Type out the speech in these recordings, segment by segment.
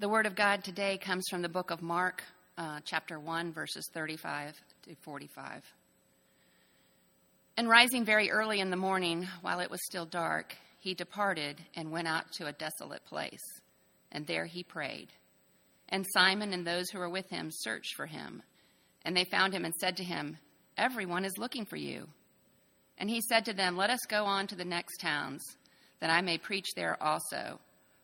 The word of God today comes from the book of Mark, uh, chapter 1, verses 35 to 45. And rising very early in the morning, while it was still dark, he departed and went out to a desolate place, and there he prayed. And Simon and those who were with him searched for him, and they found him and said to him, Everyone is looking for you. And he said to them, Let us go on to the next towns, that I may preach there also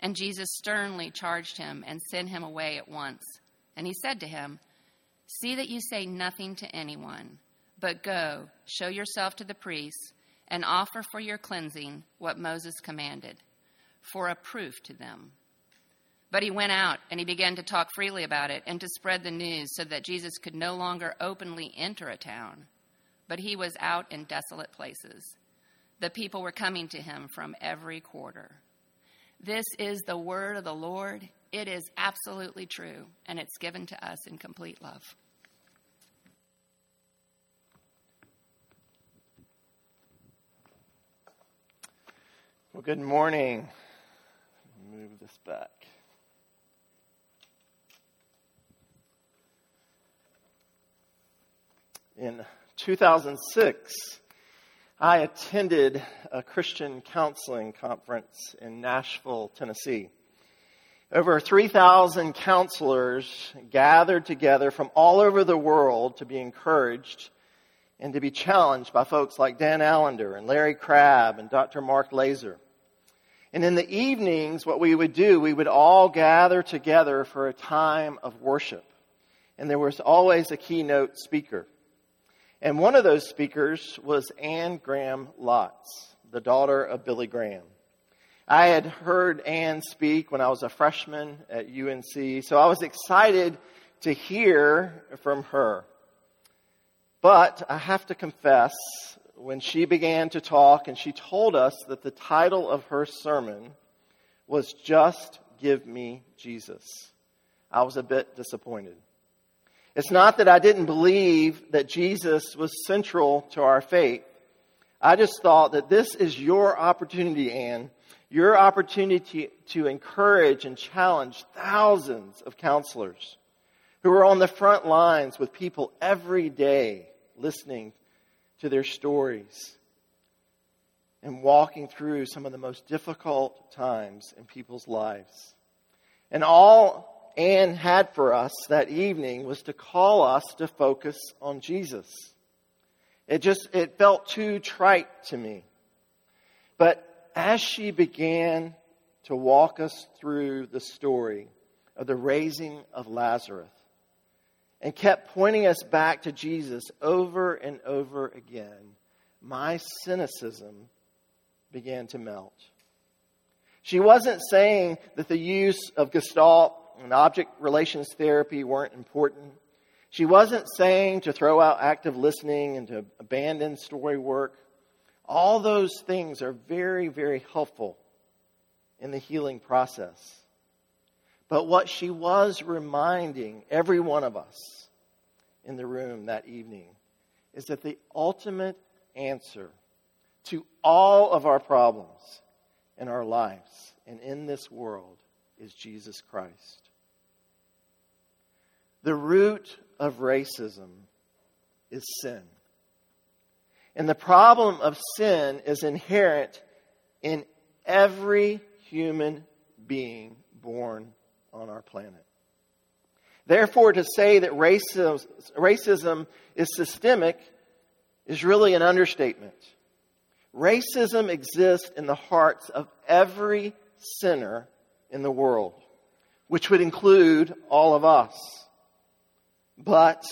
And Jesus sternly charged him and sent him away at once. And he said to him, See that you say nothing to anyone, but go, show yourself to the priests, and offer for your cleansing what Moses commanded, for a proof to them. But he went out and he began to talk freely about it and to spread the news so that Jesus could no longer openly enter a town, but he was out in desolate places. The people were coming to him from every quarter. This is the word of the Lord. It is absolutely true, and it's given to us in complete love. Well, good morning. Move this back. In 2006, I attended a Christian counseling conference in Nashville, Tennessee. Over 3,000 counselors gathered together from all over the world to be encouraged and to be challenged by folks like Dan Allender and Larry Crabb and Dr. Mark Laaser. And in the evenings, what we would do, we would all gather together for a time of worship. And there was always a keynote speaker. And one of those speakers was Anne Graham Lotz, the daughter of Billy Graham. I had heard Anne speak when I was a freshman at UNC, so I was excited to hear from her. But I have to confess, when she began to talk and she told us that the title of her sermon was Just Give Me Jesus, I was a bit disappointed. It's not that I didn't believe that Jesus was central to our faith. I just thought that this is your opportunity, Anne, your opportunity to encourage and challenge thousands of counselors who are on the front lines with people every day listening to their stories and walking through some of the most difficult times in people's lives. And all Anne had for us that evening was to call us to focus on Jesus. It just, it felt too trite to me. But as she began to walk us through the story of the raising of Lazarus and kept pointing us back to Jesus over and over again, my cynicism began to melt. She wasn't saying that the use of Gestalt and object relations therapy weren't important. She wasn't saying to throw out active listening and to abandon story work. All those things are very, very helpful in the healing process. But what she was reminding every one of us in the room that evening is that the ultimate answer to all of our problems in our lives and in this world is Jesus Christ. The root of racism is sin. And the problem of sin is inherent in every human being born on our planet. Therefore, to say that racism, racism is systemic is really an understatement. Racism exists in the hearts of every sinner in the world, which would include all of us. But,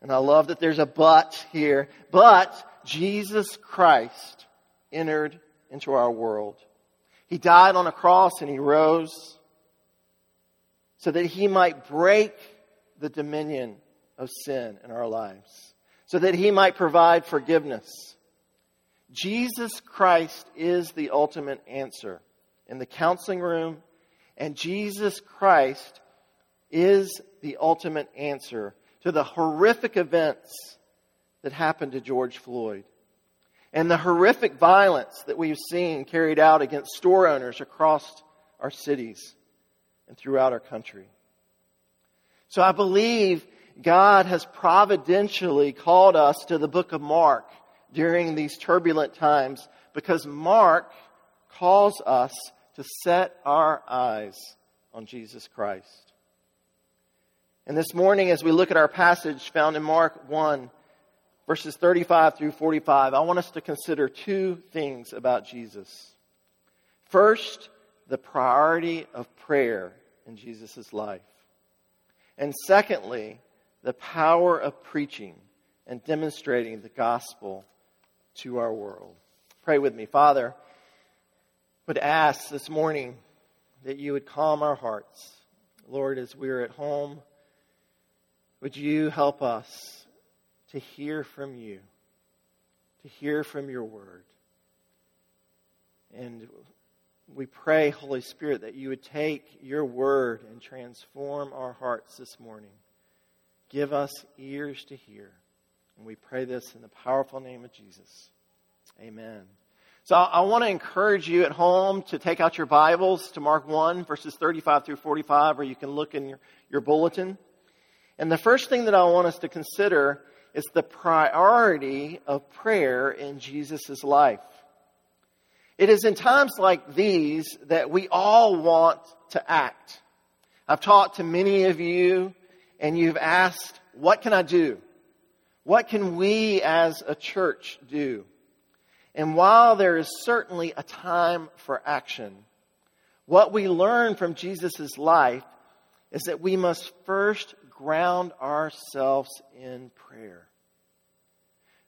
and I love that there's a but here, but Jesus Christ entered into our world. He died on a cross and he rose. so that he might break the dominion of sin in our lives, so that he might provide forgiveness. Jesus Christ is the ultimate answer in the counseling room, and Jesus Christ is the ultimate answer to the horrific events that happened to George Floyd and the horrific violence that we've seen carried out against store owners across our cities and throughout our country. So I believe God has providentially called us to the book of Mark during these turbulent times because Mark calls us to set our eyes on Jesus Christ. And this morning, as we look at our passage found in Mark 1, verses 35 through 45, I want us to consider two things about Jesus. First, the priority of prayer in Jesus' life. And secondly, the power of preaching and demonstrating the gospel to our world. Pray with me. Father, would ask this morning that you would calm our hearts. Lord, as we're at home, would you help us to hear from you, to hear from your word? And we pray, Holy Spirit, that you would take your word and transform our hearts this morning. Give us ears to hear. And we pray this in the powerful name of Jesus. Amen. So I want to encourage you at home to take out your Bibles to Mark 1, verses 35 through 45, or you can look in your, your bulletin. And the first thing that I want us to consider is the priority of prayer in Jesus' life. It is in times like these that we all want to act. I've talked to many of you and you've asked, what can I do? What can we as a church do? And while there is certainly a time for action, what we learn from Jesus' life is that we must first ground ourselves in prayer.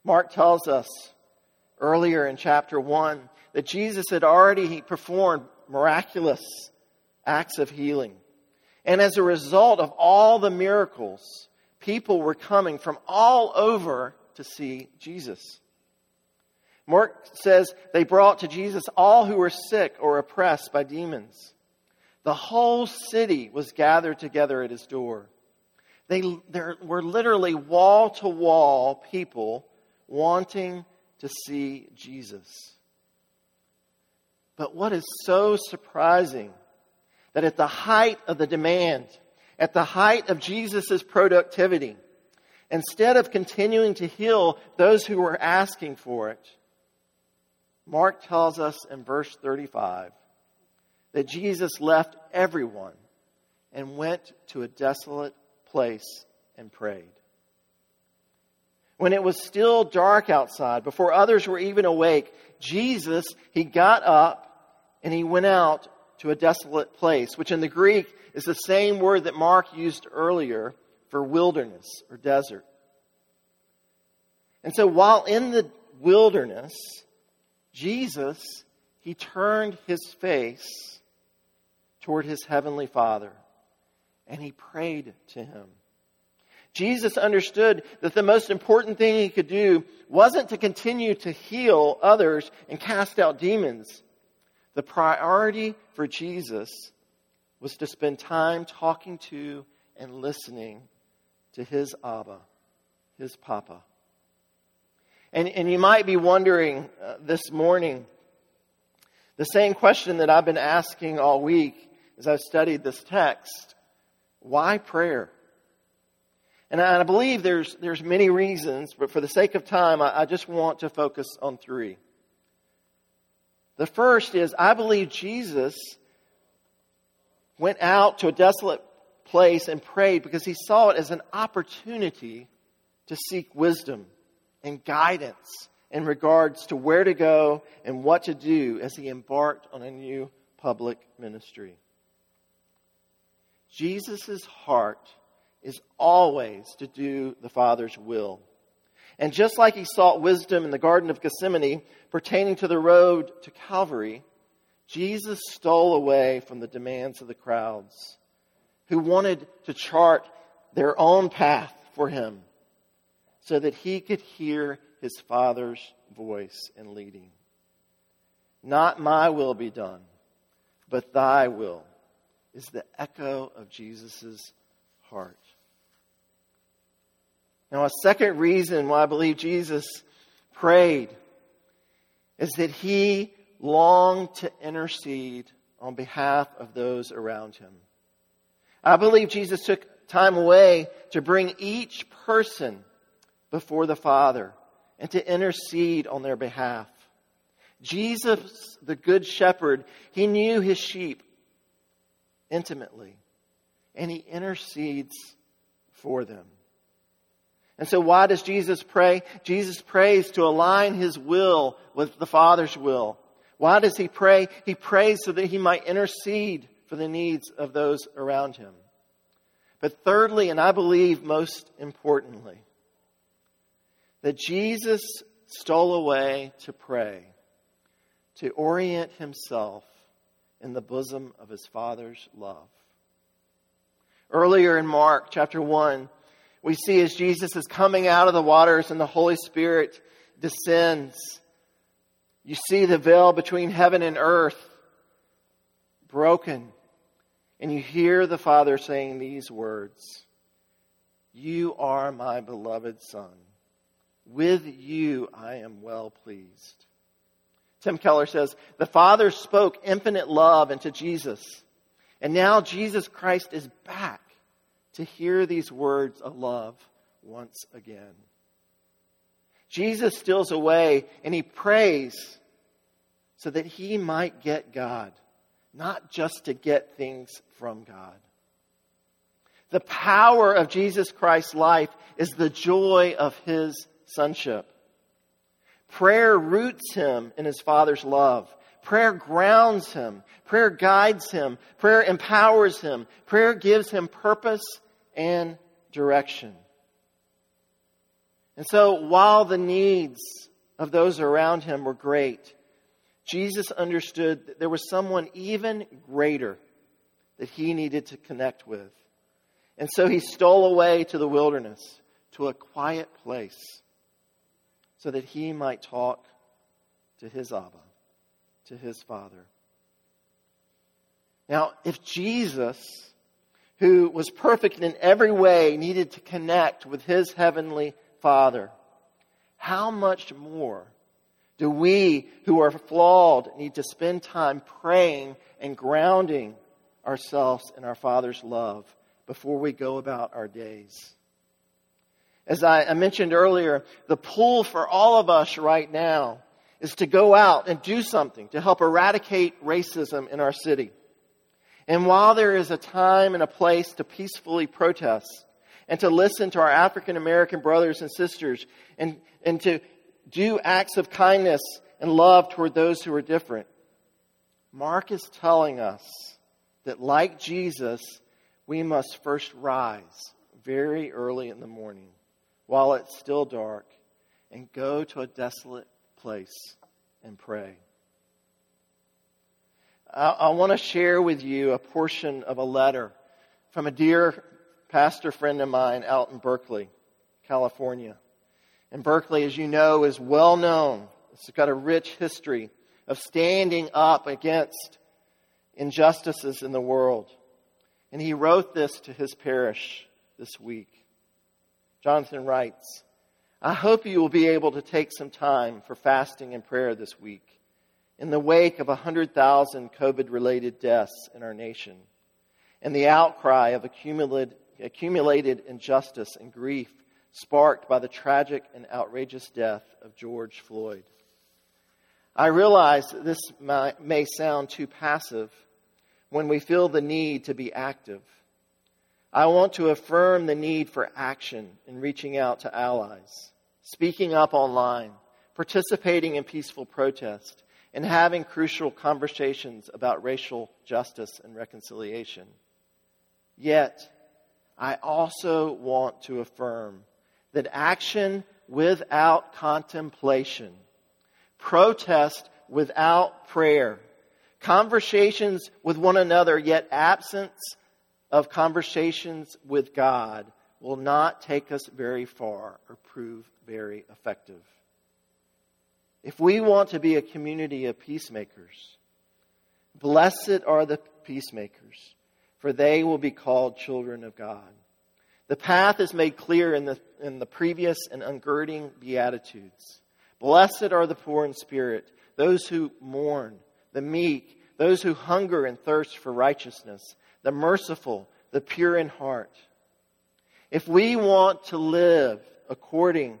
Mark tells us earlier in chapter 1 that Jesus had already performed miraculous acts of healing. And as a result of all the miracles, people were coming from all over to see Jesus. Mark says they brought to Jesus all who were sick or oppressed by demons. The whole city was gathered together at his door. They, there were literally wall to wall people wanting to see Jesus. But what is so surprising that at the height of the demand, at the height of Jesus' productivity, instead of continuing to heal those who were asking for it, Mark tells us in verse 35 that Jesus left everyone and went to a desolate place and prayed. When it was still dark outside, before others were even awake, Jesus, he got up and he went out to a desolate place, which in the Greek is the same word that Mark used earlier for wilderness or desert. And so while in the wilderness, Jesus, he turned his face toward his heavenly Father and he prayed to him. Jesus understood that the most important thing he could do wasn't to continue to heal others and cast out demons. The priority for Jesus was to spend time talking to and listening to his Abba, his Papa. And, and you might be wondering uh, this morning the same question that I've been asking all week as I've studied this text why prayer? And I, believe there's, there's many reasons, but for the sake of time, I, I just want to focus on three. The first is I believe Jesus went out to a desolate place and prayed because he saw it as an opportunity to seek wisdom and guidance in regards to where to go and what to do as he embarked on a new public ministry. Jesus' heart is always to do the Father's will. And just like he sought wisdom in the Garden of Gethsemane pertaining to the road to Calvary, Jesus stole away from the demands of the crowds who wanted to chart their own path for him so that he could hear his Father's voice in leading. Not my will be done, but thy will is the echo of Jesus' heart. Now, a second reason why I believe Jesus prayed is that he longed to intercede on behalf of those around him. I believe Jesus took time away to bring each person before the Father and to intercede on their behalf. Jesus, the Good Shepherd, he knew his sheep intimately, and he intercedes for them. And so, why does Jesus pray? Jesus prays to align his will with the Father's will. Why does he pray? He prays so that he might intercede for the needs of those around him. But thirdly, and I believe most importantly, that Jesus stole away to pray, to orient himself in the bosom of his Father's love. Earlier in Mark chapter 1, we see as Jesus is coming out of the waters and the Holy Spirit descends. You see the veil between heaven and earth broken. And you hear the Father saying these words You are my beloved Son. With you I am well pleased. Tim Keller says, The Father spoke infinite love into Jesus. And now Jesus Christ is back to hear these words of love once again. Jesus steals away and he prays so that he might get God, not just to get things from God. The power of Jesus Christ's life is the joy of his sonship. Prayer roots him in his Father's love. Prayer grounds him. Prayer guides him. Prayer empowers him. Prayer gives him purpose and direction. And so while the needs of those around him were great, Jesus understood that there was someone even greater that he needed to connect with. And so he stole away to the wilderness, to a quiet place, so that he might talk to his Abba, to his Father. Now, if Jesus who was perfect in every way, needed to connect with his heavenly Father, how much more do we who are flawed need to spend time praying and grounding ourselves in our Father's love before we go about our days? As I mentioned earlier, the pull for all of us right now is to go out and do something to help eradicate racism in our city. And while there is a time and a place to peacefully protest and to listen to our African American brothers and sisters and, and to do acts of kindness and love toward those who are different, Mark is telling us that, like Jesus, we must first rise very early in the morning while it's still dark and go to a desolate place and pray. I, I want to share with you a portion of a letter from a dear pastor friend of mine out in Berkeley, California. And Berkeley, as you know, is well known. It's got a rich history of standing up against injustices in the world. And he wrote this to his parish this week. Jonathan writes, I hope you will be able to take some time for fasting and prayer this week in the wake of 100,000 COVID related deaths in our nation and the outcry of accumulated, accumulated injustice and grief sparked by the tragic and outrageous death of George Floyd. I realize this may sound too passive when we feel the need to be active. I want to affirm the need for action in reaching out to allies, speaking up online, participating in peaceful protest, and having crucial conversations about racial justice and reconciliation. Yet, I also want to affirm that action without contemplation, protest without prayer, conversations with one another, yet absence of conversations with God will not take us very far or prove very effective. If we want to be a community of peacemakers, blessed are the peacemakers, for they will be called children of God. The path is made clear in the, in the previous and ungirding Beatitudes. Blessed are the poor in spirit, those who mourn, the meek, those who hunger and thirst for righteousness, the merciful, the pure in heart. If we want to live according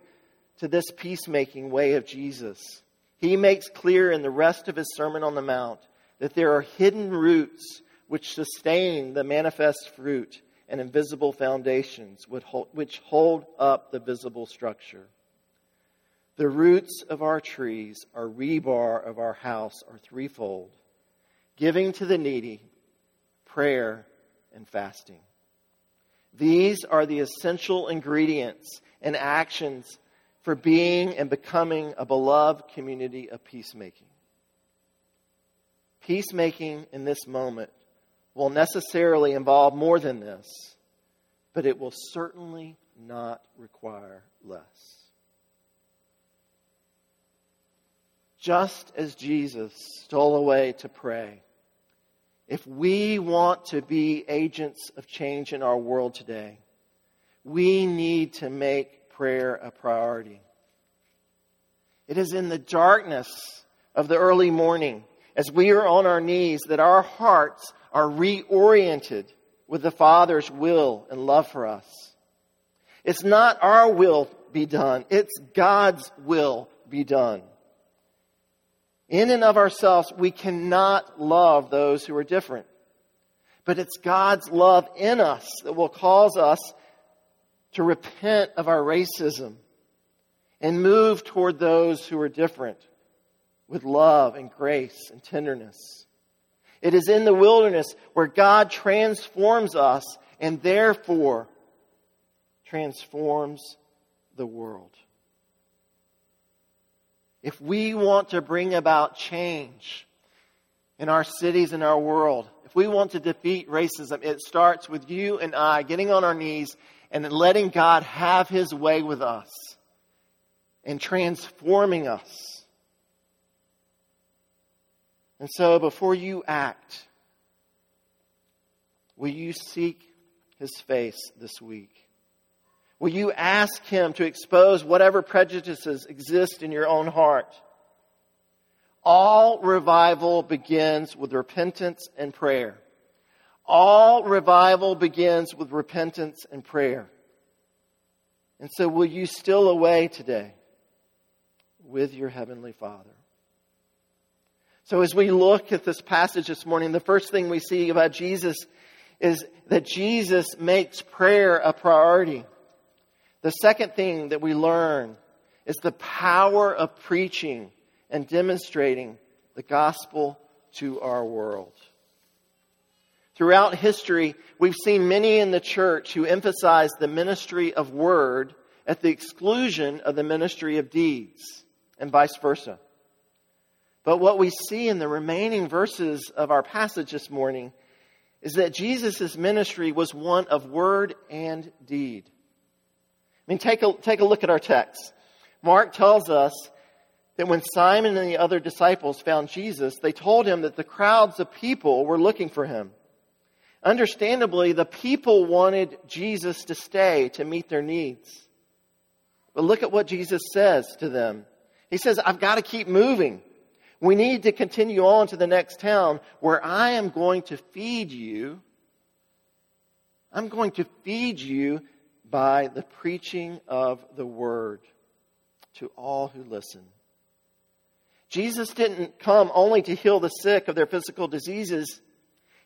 to this peacemaking way of Jesus, he makes clear in the rest of his Sermon on the Mount that there are hidden roots which sustain the manifest fruit and invisible foundations which hold up the visible structure. The roots of our trees, our rebar of our house, are threefold giving to the needy, prayer, and fasting. These are the essential ingredients and actions for being and becoming a beloved community of peacemaking. Peacemaking in this moment will necessarily involve more than this, but it will certainly not require less. Just as Jesus stole away to pray, if we want to be agents of change in our world today, we need to make prayer a priority. It is in the darkness of the early morning, as we are on our knees, that our hearts are reoriented with the Father's will and love for us. It's not our will be done, it's God's will be done. In and of ourselves, we cannot love those who are different. But it's God's love in us that will cause us to repent of our racism and move toward those who are different with love and grace and tenderness. It is in the wilderness where God transforms us and therefore transforms the world. If we want to bring about change in our cities and our world, if we want to defeat racism, it starts with you and I getting on our knees and letting God have his way with us and transforming us. And so before you act, will you seek his face this week? Will you ask Him to expose whatever prejudices exist in your own heart? All revival begins with repentance and prayer. All revival begins with repentance and prayer. And so, will you still away today with your Heavenly Father? So, as we look at this passage this morning, the first thing we see about Jesus is that Jesus makes prayer a priority. The second thing that we learn is the power of preaching and demonstrating the gospel to our world. Throughout history, we've seen many in the church who emphasize the ministry of word at the exclusion of the ministry of deeds, and vice versa. But what we see in the remaining verses of our passage this morning is that Jesus' ministry was one of word and deed. I mean, take a, take a look at our text. Mark tells us that when Simon and the other disciples found Jesus, they told him that the crowds of people were looking for him. Understandably, the people wanted Jesus to stay to meet their needs. But look at what Jesus says to them. He says, I've got to keep moving. We need to continue on to the next town where I am going to feed you. I'm going to feed you by the preaching of the word to all who listen. Jesus didn't come only to heal the sick of their physical diseases.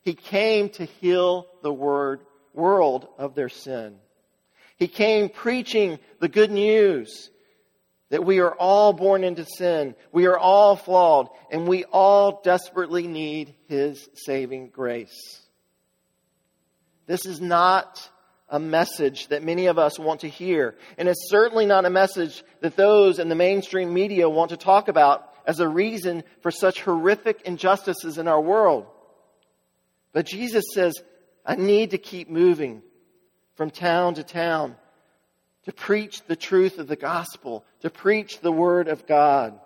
He came to heal the word, world of their sin. He came preaching the good news that we are all born into sin. We are all flawed and we all desperately need His saving grace. This is not a message that many of us want to hear. And it's certainly not a message that those in the mainstream media want to talk about as a reason for such horrific injustices in our world. But Jesus says, I need to keep moving from town to town to preach the truth of the gospel, to preach the word of God.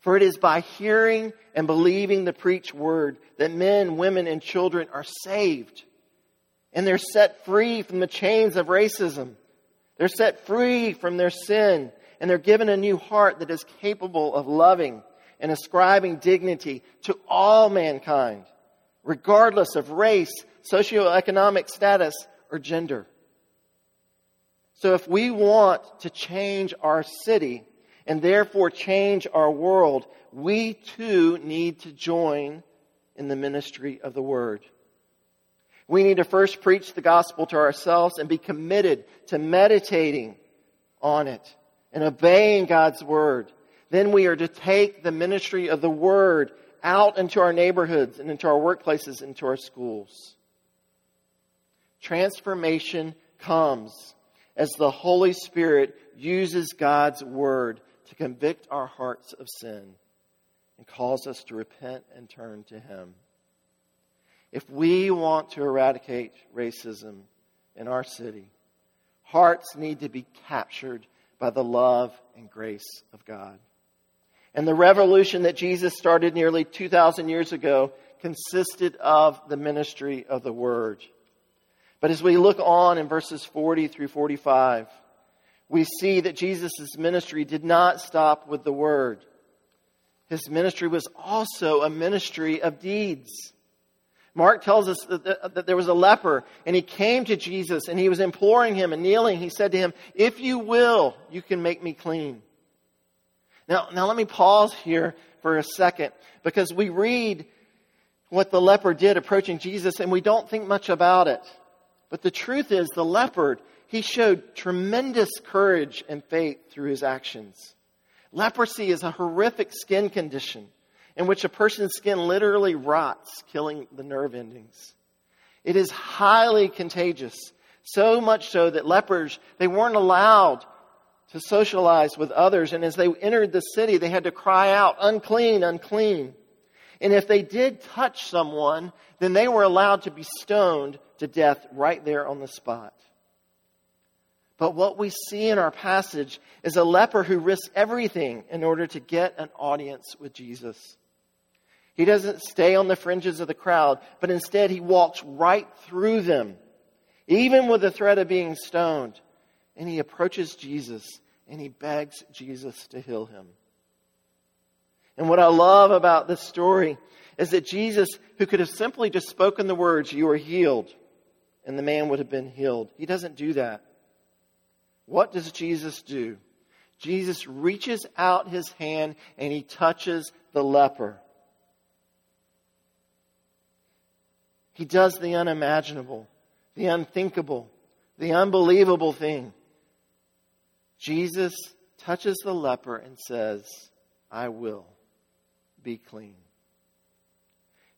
For it is by hearing and believing the preached word that men, women, and children are saved. And they're set free from the chains of racism. They're set free from their sin. And they're given a new heart that is capable of loving and ascribing dignity to all mankind, regardless of race, socioeconomic status, or gender. So if we want to change our city and therefore change our world, we too need to join in the ministry of the word. We need to first preach the gospel to ourselves and be committed to meditating on it and obeying God's word. Then we are to take the ministry of the word out into our neighborhoods and into our workplaces, and into our schools. Transformation comes as the Holy Spirit uses God's Word to convict our hearts of sin and calls us to repent and turn to Him. If we want to eradicate racism in our city, hearts need to be captured by the love and grace of God. And the revolution that Jesus started nearly 2,000 years ago consisted of the ministry of the Word. But as we look on in verses 40 through 45, we see that Jesus' ministry did not stop with the word. His ministry was also a ministry of deeds. Mark tells us that, that, there was a leper and he came to Jesus and he was imploring him and kneeling. He said to him, If you will, you can make me clean. Now, now let me pause here for a second because we read what the leper did approaching Jesus and we don't think much about it. But the truth is, the leopard, he showed tremendous courage and faith through his actions. Leprosy is a horrific skin condition in which a person's skin literally rots, killing the nerve endings. It is highly contagious, so much so that lepers, they weren't allowed to socialize with others, and as they entered the city, they had to cry out, unclean, unclean. And if they did touch someone, then they were allowed to be stoned to death right there on the spot. But what we see in our passage is a leper who risks everything in order to get an audience with Jesus. He doesn't stay on the fringes of the crowd, but instead he walks right through them, even with the threat of being stoned. And he approaches Jesus and he begs Jesus to heal him. And what I love about this story is that Jesus, who could have simply just spoken the words, You are healed, and the man would have been healed. He doesn't do that. What does Jesus do? Jesus reaches out his hand and he touches the leper. He does the unimaginable, the unthinkable, the unbelievable thing. Jesus touches the leper and says, I will be clean.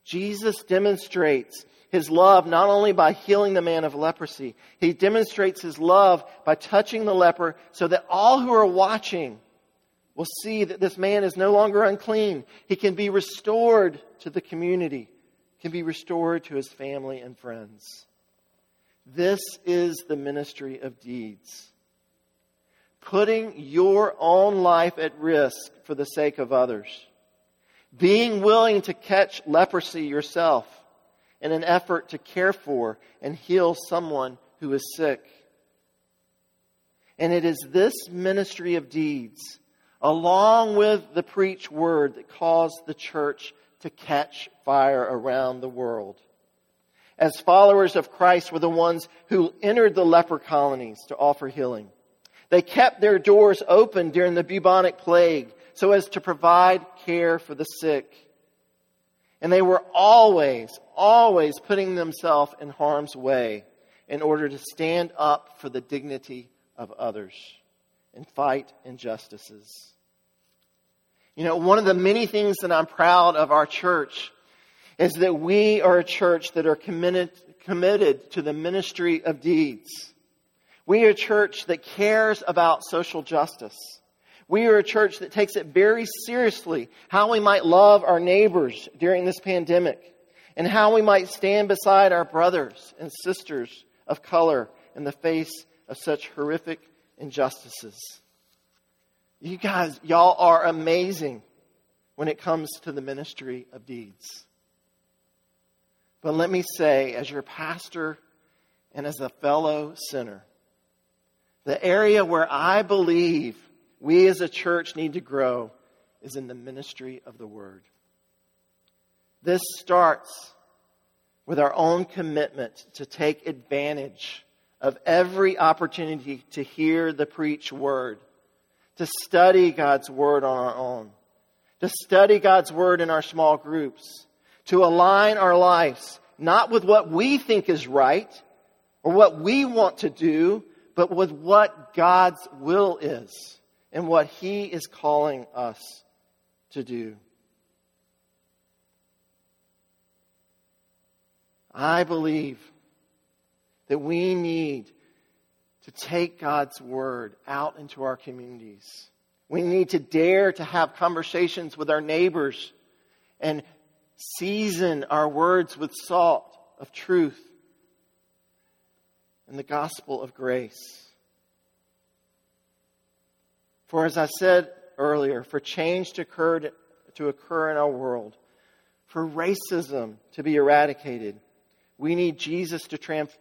Jesus demonstrates his love not only by healing the man of leprosy, he demonstrates his love by touching the leper so that all who are watching will see that this man is no longer unclean. He can be restored to the community, can be restored to his family and friends. This is the ministry of deeds. Putting your own life at risk for the sake of others. Being willing to catch leprosy yourself in an effort to care for and heal someone who is sick. And it is this ministry of deeds, along with the preach word, that caused the church to catch fire around the world. As followers of Christ were the ones who entered the leper colonies to offer healing. They kept their doors open during the bubonic plague so as to provide care for the sick. And they were always, always putting themselves in harm's way in order to stand up for the dignity of others and fight injustices. You know, one of the many things that I'm proud of our church is that we are a church that are committed, committed to the ministry of deeds. We are a church that cares about social justice. We are a church that takes it very seriously how we might love our neighbors during this pandemic. and how we might stand beside our brothers and sisters of color in the face of such horrific injustices. You guys, y'all are amazing when it comes to the ministry of deeds. But let me say, as your pastor and as a fellow sinner, the area where I believe we as a church need to grow is in the ministry of the word. This starts with our own commitment to take advantage of every opportunity to hear the preached word, to study God's word on our own, to study God's word in our small groups, to align our lives not with what we think is right or what we want to do, but with what God's will is and what He is calling us to do. I believe that we need to take God's word out into our communities. We need to dare to have conversations with our neighbors and season our words with salt of truth and the gospel of grace. For as I said earlier, for change to occur, to occur in our world, for racism to be eradicated, we need Jesus to transform